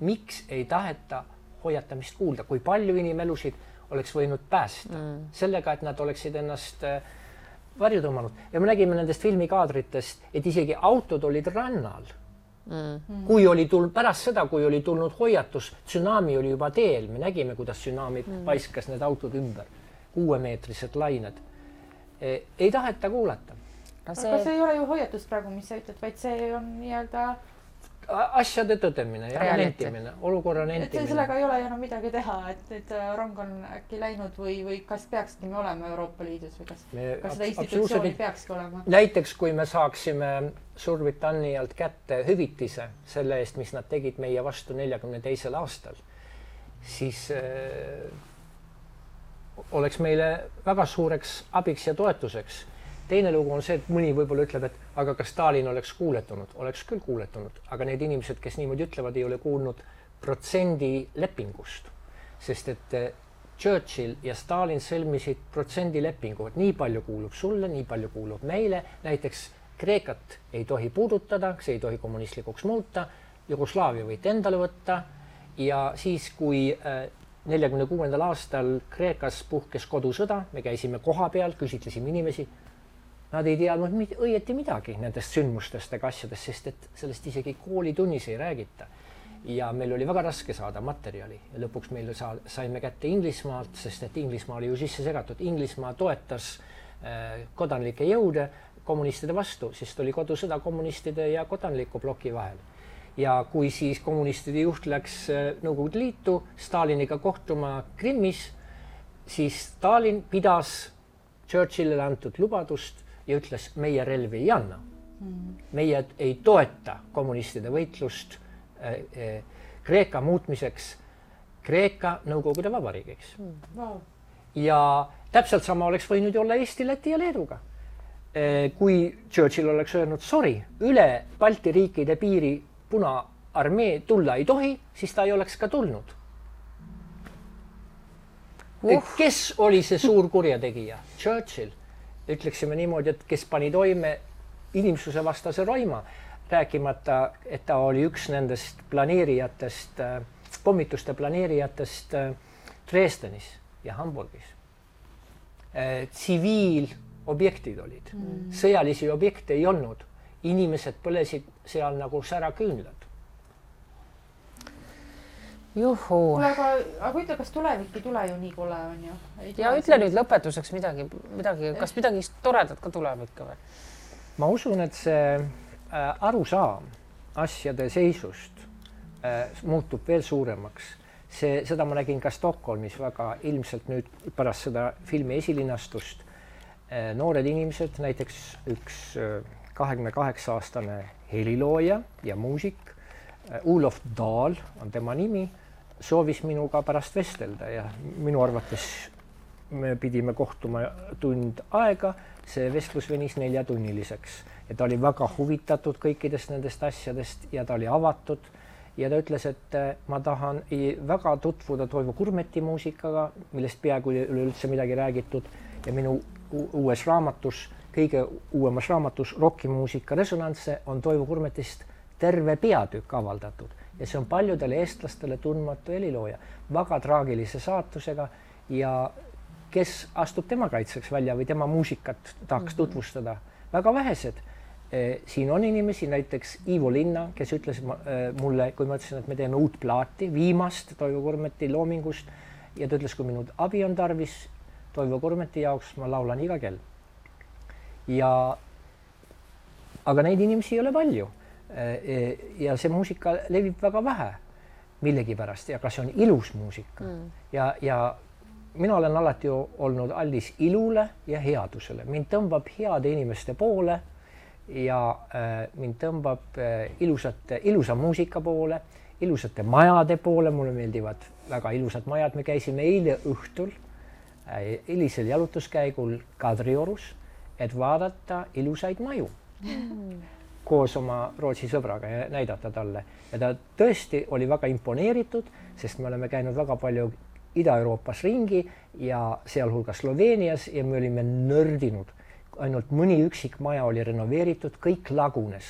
miks ei taheta hoiatamist kuulda, kui palju inimelusid oleks võinud päästa mm. sellega, et nad oleksid ennast eh, varju tõmmanud ja me nägime nendest filmikaadritest, et isegi autod olid rannal mm.. kui oli tulnud pärast seda, kui oli tulnud hoiatus, tsunami oli juba teel, me nägime, kuidas tsunami mm. paiskas need autod ümber, kuuemeetrised lained Eh, ei taheta kuulata. See... aga see ei ole ju hoiatus praegu, mis sa ütled, vaid see on nii-öelda asjade tõdemine ja nentimine, olukorra nentimine. sellega ei ole enam midagi teha, et nüüd äh, rong on äkki läinud või, või kas peakski me olema Euroopa Liidus või kas, kas seda institutsiooni peakski olema? näiteks kui me saaksime Suurbritannialt kätte hüvitise selle eest, mis nad tegid meie vastu neljakümne teisel aastal, siis äh, oleks meile väga suureks abiks ja toetuseks. Teine lugu on see, et mõni võib-olla ütleb, et aga kas Stalin oleks kuuletunud, oleks küll kuuletunud, aga need inimesed, kes niimoodi ütlevad, ei ole kuulnud protsendi lepingust, sest et eh, Churchill ja Stalin sõlmisid protsendilepingu, et nii palju kuulub sulle, nii palju kuulub meile, näiteks Kreekat ei tohi puudutada, see ei tohi kommunistlikuks muuta, Jugoslaavia võite endale võtta. Ja siis, kui äh, neljakümne kuuendal aastal Kreekas puhkes kodusõda, me käisime kohapeal, küsitlesime inimesi. Nad ei teadnud mit, õieti midagi nendest sündmustest ega asjadest, sest et sellest isegi koolitunnis ei räägita. ja meil oli väga raske saada materjali. Ja lõpuks meil sa, saime kätte Inglismaalt, sest et Inglismaa oli ju sisse segatud, Inglismaa toetas äh, kodanlikke jõude kommunistide vastu, sest oli kodusõda kommunistide ja kodanliku ploki vahel. Ja kui siis kommunistide juht läks äh, Nõukogude Liitu Staliniga kohtuma Krimmis, siis Stalin pidas Churchillile antud lubadust ja ütles, meie relvi ei anna mm.. meie ei toeta kommunistide võitlust äh, äh, Kreeka muutmiseks Kreeka Nõukogude Vabariigiks mm.. Wow. ja täpselt sama oleks võinud olla Eesti, Läti ja Leeduga äh,. kui Churchill oleks öelnud sorry, üle Balti riikide piiri Punaarmee tulla ei tohi, siis ta ei oleks ka tulnud uh.. kes oli see suur kurjategija? Churchill, ütleksime niimoodi, et kes pani toime inimsusevastase roima, rääkimata, et ta oli üks nendest planeerijatest, pommituste planeerijatest äh, Dresdenis ja Hamburgis. Äh, tsiviilobjektid olid mm., sõjalisi objekte ei olnud inimesed põlesid seal nagu säraküünlad. Juhuu. kuule, aga, aga ütle, kas tulevik ei tule ju nii kole, on ju? ja ütle nüüd lõpetuseks midagi, midagi, kas midagi toredat ka tuleb ikka või? ma usun, et see äh, arusaam asjade seisust äh, muutub veel suuremaks. see, seda ma nägin ka Stockholmis väga ilmselt nüüd pärast seda filmi esilinastust äh,. noored inimesed, näiteks üks äh, kahekümne kaheksa aastane helilooja ja muusik. Ulof Dahl on tema nimi, soovis minuga pärast vestelda ja minu arvates me pidime kohtuma tund aega, see vestlus venis neljatunniliseks ja ta oli väga huvitatud kõikidest nendest asjadest ja ta oli avatud. Ja ta ütles, et ma tahan väga tutvuda Toivo Kurmeti muusikaga, millest peaaegu ei ole üldse midagi räägitud. Ja minu uues raamatus kõige uuemas raamatus Rokimuusika resonantse on Toivo Kurmetist terve peatükk avaldatud ja see on paljudele eestlastele tundmatu helilooja, väga traagilise saatusega ja kes astub tema kaitseks välja või tema muusikat tahaks mhm. tutvustada, väga vähesed. Eh, siin on inimesi, näiteks Ivo Linna, kes ütles eh, mulle, kui ma ütlesin, et me teeme uut plaati, viimast Toivo Kurmeti loomingust ja ta ütles, kui minu abi on tarvis Toivo Kurmeti jaoks, ma laulan iga kell ja aga neid inimesi ei ole palju. Ja see muusika levib väga vähe millegipärast ja kas see on ilus muusika. Mm. ja, ja mina olen alati olnud aldis ilule ja headusele, mind tõmbab heade inimeste poole ja äh, mind tõmbab äh, ilusate, ilusa muusika poole, ilusate majade poole, mulle meeldivad väga ilusad majad, me käisime eile õhtul äh, hilisel jalutuskäigul Kadriorus et vaadata ilusaid maju. Mm.. Koos oma Rootsi sõbraga ja näidata talle ja ta tõesti oli väga imponeeritud, sest me oleme käinud väga palju Ida-Euroopas ringi ja sealhulgas Sloveenias ja me olime nördinud. ainult mõni üksik maja oli renoveeritud, kõik lagunes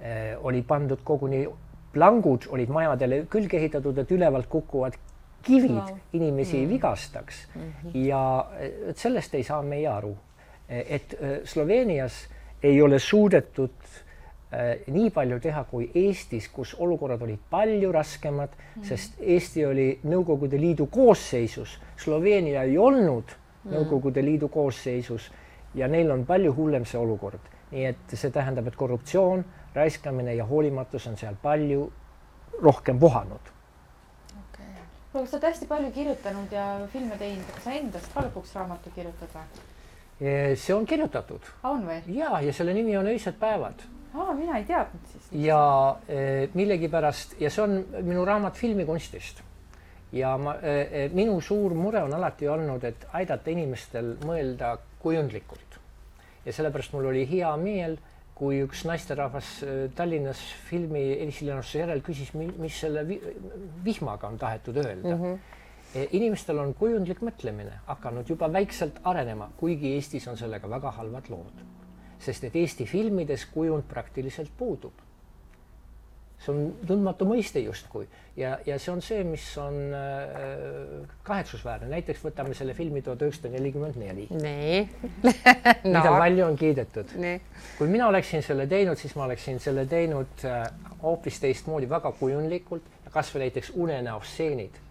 eh,. oli pandud koguni, plangud olid majadele külge ehitatud, et ülevalt kukuvad kivid wow. inimesi mm. vigastaks mm. -hmm. ja et sellest ei saa meie aru, et Sloveenias ei ole suudetud nii palju teha kui Eestis, kus olukorrad olid palju raskemad mm., sest Eesti oli Nõukogude Liidu koosseisus, Sloveenia ei olnud mm. Nõukogude Liidu koosseisus ja neil on palju hullem see olukord. nii et see tähendab, et korruptsioon, raiskamine ja hoolimatus on seal palju rohkem vohanud okay.. kuule, sa oled hästi palju kirjutanud ja filme teinud, kas sa endast ka lõpuks raamatu kirjutad või? see on kirjutatud. on või? ja, ja selle nimi on Öised päevad aa, mina ei teadnud siis. ja eh, millegipärast ja see on minu raamat filmikunstist. ja ma, eh, minu suur mure on alati olnud, et aidata inimestel mõelda kujundlikult. ja sellepärast mul oli hea meel, kui üks naisterahvas eh, Tallinnas filmi esilinastuse järel küsis, mis selle vihmaga on tahetud öelda mm. -hmm inimestel on kujundlik mõtlemine hakanud juba väikselt arenema, kuigi Eestis on sellega väga halvad lood sest et Eesti filmides kujund praktiliselt puudub. see on tundmatu mõiste justkui ja, ja see on see, mis on äh, kahetsusväärne, näiteks võtame selle filmi tuhat üheksasada nelikümmend neli. nii no. mida palju on kiidetud. kui mina oleksin selle teinud, siis ma oleksin selle teinud äh, hoopis teistmoodi, väga kujundlikult ja kasvõi näiteks unenäostseenid.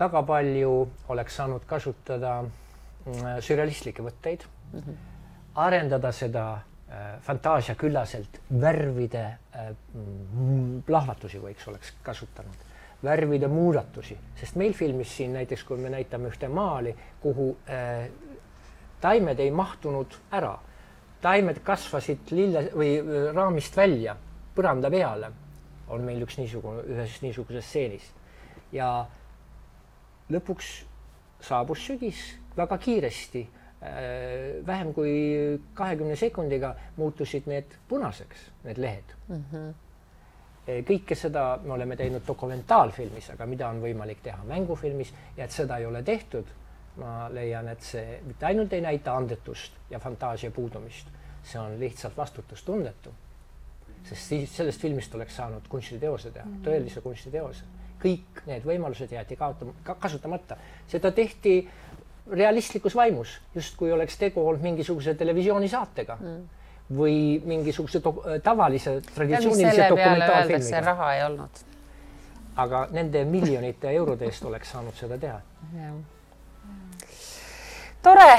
väga palju oleks saanud kasutada äh, sürrealistlikke võtteid mm. -hmm. arendada seda äh, fantaasiaküllaselt, värvide äh, plahvatusi võiks oleks kasutanud, värvide muudatusi, sest meil filmis siin näiteks, kui me näitame ühte maali, kuhu äh, taimed ei mahtunud ära, taimed kasvasid lille või äh, raamist välja põranda peale, on meil üks niisugune, ühes niisuguses stseenis ja lõpuks saabus sügis väga kiiresti vähem kui kahekümne sekundiga muutusid need punaseks, need lehed mm. -hmm. kõike seda me oleme teinud dokumentaalfilmis, aga mida on võimalik teha mängufilmis ja et seda ei ole tehtud, ma leian, et see mitte ainult ei näita andetust ja fantaasia puudumist, see on lihtsalt vastutustundetu. sest siis sellest filmist oleks saanud kunstiteose teha mm, -hmm. tõelise kunstiteose. kõik need võimalused jäeti kaotama, kasutamata, seda tehti realistlikus vaimus, justkui oleks tegu olnud mingisuguse televisioonisaatega mm. või mingisuguse tavalise traditsioonilise dokumentaalfilmiga. raha ei olnud. aga nende miljonite eurode eest oleks saanud seda teha. tore,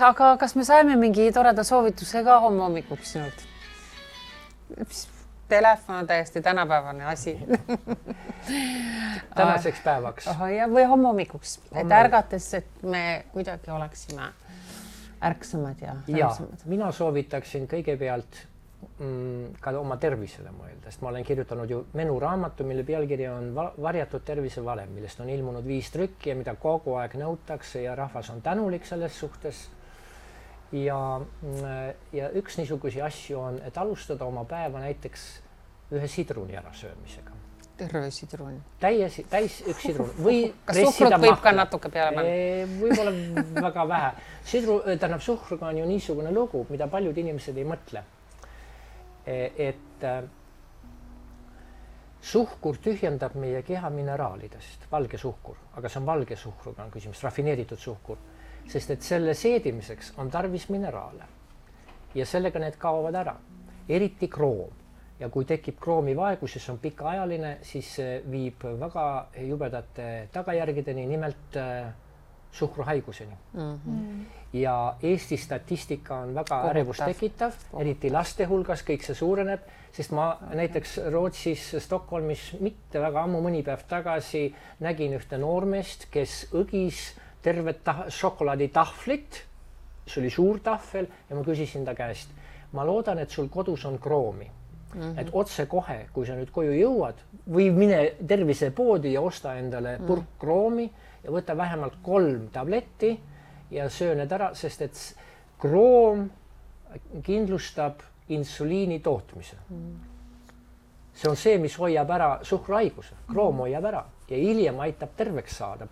aga kas me saime mingi toreda soovituse ka homme hommikuks sinult? Telefon on täiesti tänapäevane asi tänaseks päevaks. ja, või homme hommikuks, et ärgates, et me kuidagi oleksime ärksamad ja. ja mina soovitaksin kõigepealt mm, ka oma tervisele mõelda, sest ma olen kirjutanud ju menuraamatu, mille pealkiri on Varjatud tervisevalem, millest on ilmunud viis trükki ja mida kogu aeg nõutakse ja rahvas on tänulik selles suhtes ja, mm, ja üks niisuguseid asju on, et alustada oma päeva näiteks ühe sidruni ärasöömisega. terve sidrun? täies, täis üks sidrun või kas suhkrut võib ka natuke peale panna? võib-olla väga vähe. sidru, tähendab suhkruga on ju niisugune lugu, mida paljud inimesed ei mõtle. E, et äh, suhkur tühjendab meie keha mineraalidest, valge suhkur, aga see on valge suhkruga on küsimus, rafineeritud suhkur sest et selle seedimiseks on tarvis mineraale ja sellega need kaovad ära, eriti kroom. Ja kui tekib kroomivaegus ja see on pikaajaline, siis viib väga jubedate tagajärgedeni, nimelt äh, suhkruhaiguseni mm. -hmm. ja Eesti statistika on väga Kohutav. ärevust tekitav, eriti laste hulgas, kõik see suureneb, sest ma okay. näiteks Rootsis Stockholmis mitte väga ammu, mõni päev tagasi nägin ühte noormeest, kes õgis tervet tah-, šokolaaditahvlit, see oli suur tahvel ja ma küsisin ta käest, ma loodan, et sul kodus on kroomi mm. -hmm. et otsekohe, kui sa nüüd koju jõuad või mine tervisepoodi ja osta endale mm. purk kroomi ja võta vähemalt kolm tabletti ja söö need ära, sest et kroom kindlustab insuliini tootmise. see on see, mis hoiab ära suhkruhaiguse, kroom hoiab ära ja hiljem aitab terveks saada.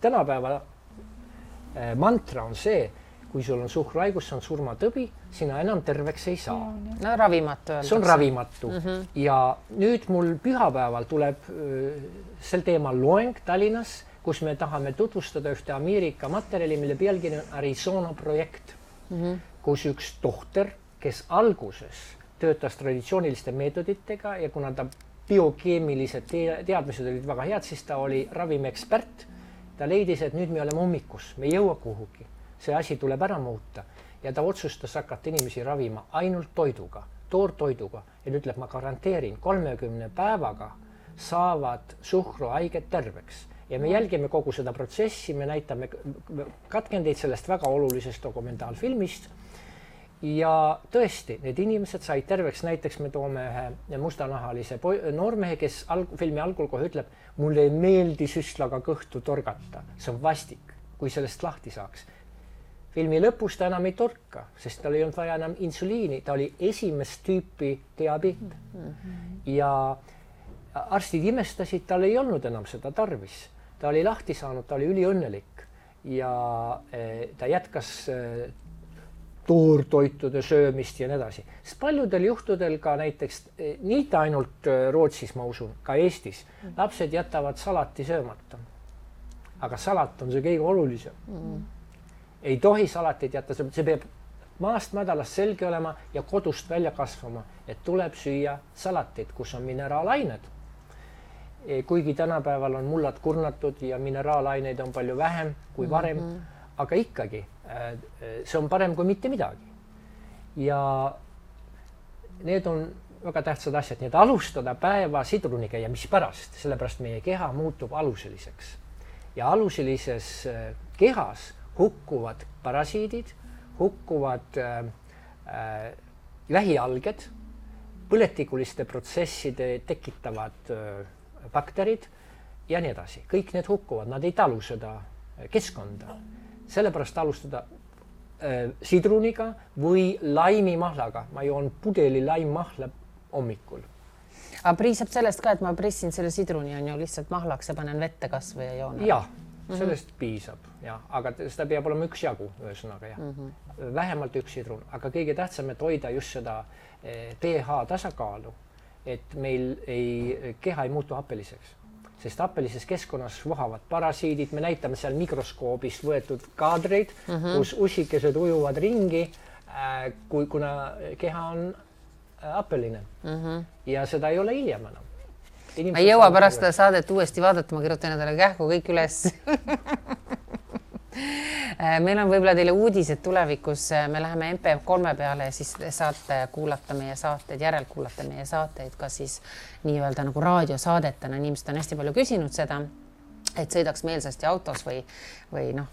tänapäeva äh, mantra on see, kui sul on suhkruhaigus, see on surmatõbi, sina enam terveks ei saa. no ravimatu öeldakse. see on ravimatu mm -hmm. ja nüüd mul pühapäeval tuleb äh, sel teemal loeng Tallinnas, kus me tahame tutvustada ühte Ameerika materjali, mille pealkiri on Arizona projekt mm, -hmm. kus üks tohter, kes alguses töötas traditsiooniliste meetoditega ja kuna ta biokeemilised te teadmised olid väga head, siis ta oli ravimiekspert. ta leidis, et nüüd me oleme ummikus, me ei jõua kuhugi, see asi tuleb ära muuta. Ja ta otsustas hakata inimesi ravima ainult toiduga, toortoiduga. Ja ta ütleb, ma garanteerin, kolmekümne päevaga saavad suhkruhaiged terveks. Ja me jälgime kogu seda protsessi, me näitame katkendeid sellest väga olulisest dokumentaalfilmist. Ja tõesti, need inimesed said terveks, näiteks me toome ühe mustanahalise noormehe, kes alg, filmi algul kohe ütleb, mulle ei meeldi süstlaga kõhtu torgata, see on vastik, kui sellest lahti saaks. Filmi lõpus ta enam ei torka, sest tal ei olnud vaja enam insuliini, ta oli esimest tüüpi diabeet mm. -hmm. ja arstid imestasid, tal ei olnud enam seda tarvis, ta oli lahti saanud, ta oli üliõnnelik ja eh, ta jätkas eh, toortoitude söömist ja nii edasi, sest paljudel juhtudel ka näiteks eh, mitte ainult eh, Rootsis, ma usun, ka Eestis mm. lapsed jätavad salati söömata. aga salat on see kõige olulisem mm.. Ei tohi salatit jätta, see peab maast madalast selge olema ja kodust välja kasvama, et tuleb süüa salatit, kus on mineraalained. Eh, kuigi tänapäeval on mullad kurnatud ja mineraalaineid on palju vähem kui varem mm, -hmm. aga ikkagi Äh, see on parem kui mitte midagi. ja need on väga tähtsad asjad, nii et alustada päeva sidruniga ja mispärast, sellepärast meie keha muutub aluseliseks ja aluselises kehas hukkuvad parasiidid, hukkuvad äh, äh, vähialged, põletikuliste protsesside tekitavad äh, bakterid ja nii edasi, kõik need hukkuvad, nad ei talu seda keskkonda sellepärast alustada äh, sidruniga või laimimahlaga, ma joon pudeli laimmahla hommikul. aga piisab sellest ka, et ma pressin selle sidruni on ju lihtsalt mahlaks ja panen vette kasvõi ja joon? jah, sellest mm -hmm. piisab ja, aga seda peab olema üksjagu, ühesõnaga jah mm, -hmm. vähemalt üks sidrun, aga kõige tähtsam, et hoida just seda eh, pH tasakaalu, et meil ei, keha ei muutu happeliseks sest happelises keskkonnas vohavad parasiidid, me näitame seal mikroskoobist võetud kaadreid mm, -hmm. kus ussikesed ujuvad ringi äh,, kui, kuna keha on äh, happeline mm. -hmm. ja seda ei ole hiljem enam. Ma ei jõua pärast seda saadet uuesti vaadata, ma kirjutan endale kähku kõik üles. Äh, meil on võib-olla teile uudised tulevikus, äh, me läheme MP3 peale ja siis saate kuulata meie saateid, järelkuulata meie saateid ka siis nii-öelda nagu raadiosaadetena, inimesed on hästi palju küsinud seda et sõidaks meelsasti autos või, või noh,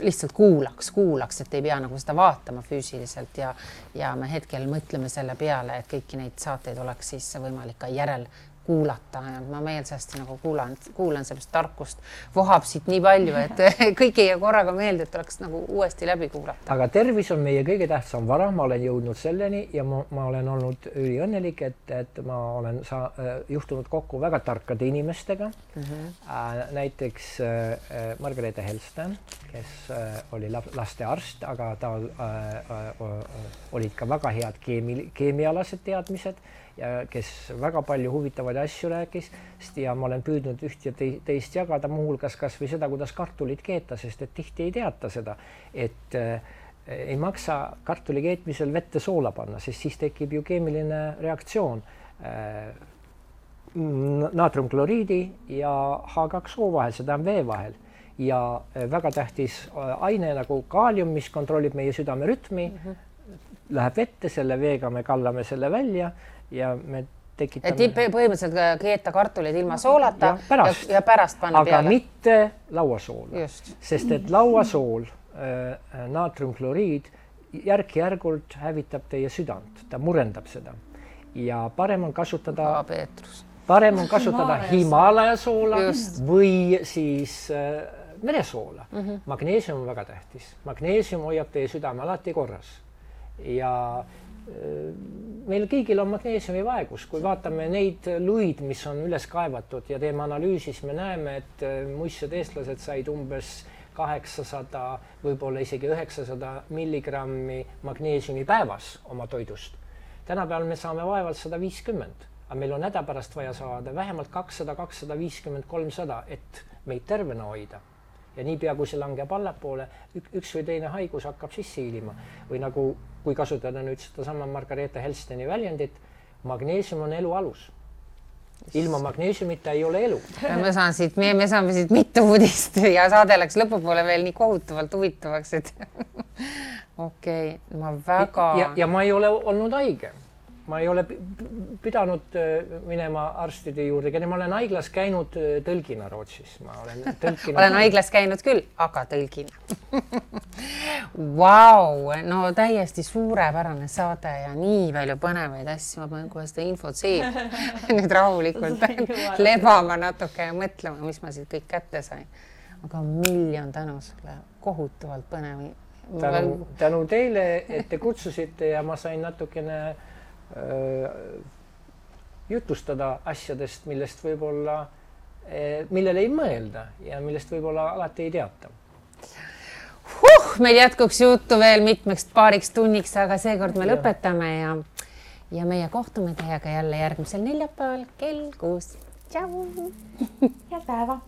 lihtsalt kuulaks, kuulaks, et ei pea nagu seda vaatama füüsiliselt ja, ja me hetkel mõtleme selle peale, et kõiki neid saateid oleks siis võimalik ka järel kuulata ja ma meelsasti nagu kuulan, kuulan sellest tarkust, vohab siit nii palju, et kõik ei jää korraga meelde, et oleks nagu uuesti läbi kuulata. aga tervis on meie kõige tähtsam vara, ma olen jõudnud selleni ja ma, ma olen olnud üliõnnelik, et, et ma olen sa, äh, juhtunud kokku väga tarkade inimestega mm. -hmm. Äh, näiteks äh, Margareete Helsten, kes äh, oli lastearst, aga tal äh, äh, olid ka väga head keemi, keemialased teadmised ja kes väga palju huvitavaid asju rääkis ja ma olen püüdnud üht ja teist jagada, muuhulgas kasvõi seda, kuidas kartulit keeta, sest et tihti ei teata seda, et äh, ei maksa kartuli keetmisel vette soola panna, sest siis tekib ju keemiline reaktsioon äh, naatriumkloriidi ja H2O vahel, see tähendab vee vahel ja äh, väga tähtis äh, aine nagu kaalium, mis kontrollib meie südamerütmi mm, -hmm. läheb vette, selle veega me kallame selle välja ja me tekitame. et põhimõtteliselt keeta kartuleid ilma soolata ja pärast, ja, ja pärast panna aga peale. mitte lauasoola, sest et lauasool äh,, naatriumkloriid järk-järgult hävitab teie südant, ta murendab seda ja parem on kasutada. parem on kasutada Himaalaja soola või siis äh, meresoola mm. -hmm. magneesium on väga tähtis, magneesium hoiab teie südame alati korras ja meil kõigil on magneesiumivaegus, kui vaatame neid luid, mis on üles kaevatud ja teeme analüüsi, siis me näeme, et muistsed eestlased said umbes kaheksasada, võib-olla isegi üheksasada milligrammi magneesiumi päevas oma toidust. tänapäeval me saame vaevalt sada viiskümmend, aga meil on hädapärast vaja saada vähemalt kakssada, kakssada viiskümmend, kolmsada, et meid tervena hoida ja niipea, kui see langeb allapoole, üks või teine haigus hakkab sisse hiilima või nagu, kui kasutada nüüd sedasama Margareeta Helsteni väljendit, magneesium on elu alus. ilma magneesiumita ei ole elu. ma saan siit, me, me saame siit mitu uudist ja saade läks lõpupoole veel nii kohutavalt huvitavaks, et okei okay,, ma väga. ja, ja ma ei ole olnud haige ma ei ole pidanud äh, minema arstide juurde, ma olen haiglas käinud äh, tõlgina Rootsis, ma olen tõlkinud olen haiglas käinud küll, aga tõlgina. Vau, no täiesti suurepärane saade ja nii palju põnevaid asju, ma pean kohe seda infot siia nüüd rahulikult lebama natuke ja mõtlema, mis ma siit kõik kätte sain. aga miljon tänu sulle, kohutavalt põnev. tänu, tänu teile, et te kutsusite ja ma sain natukene jutustada asjadest, millest võib-olla, äh, millele ei mõelda ja millest võib-olla alati ei teata huh,. meil jätkuks juttu veel mitmeks paariks tunniks, aga seekord me ja. lõpetame ja, ja meie kohtume teiega jälle järgmisel neljapäeval kell kuus. tšau. head päeva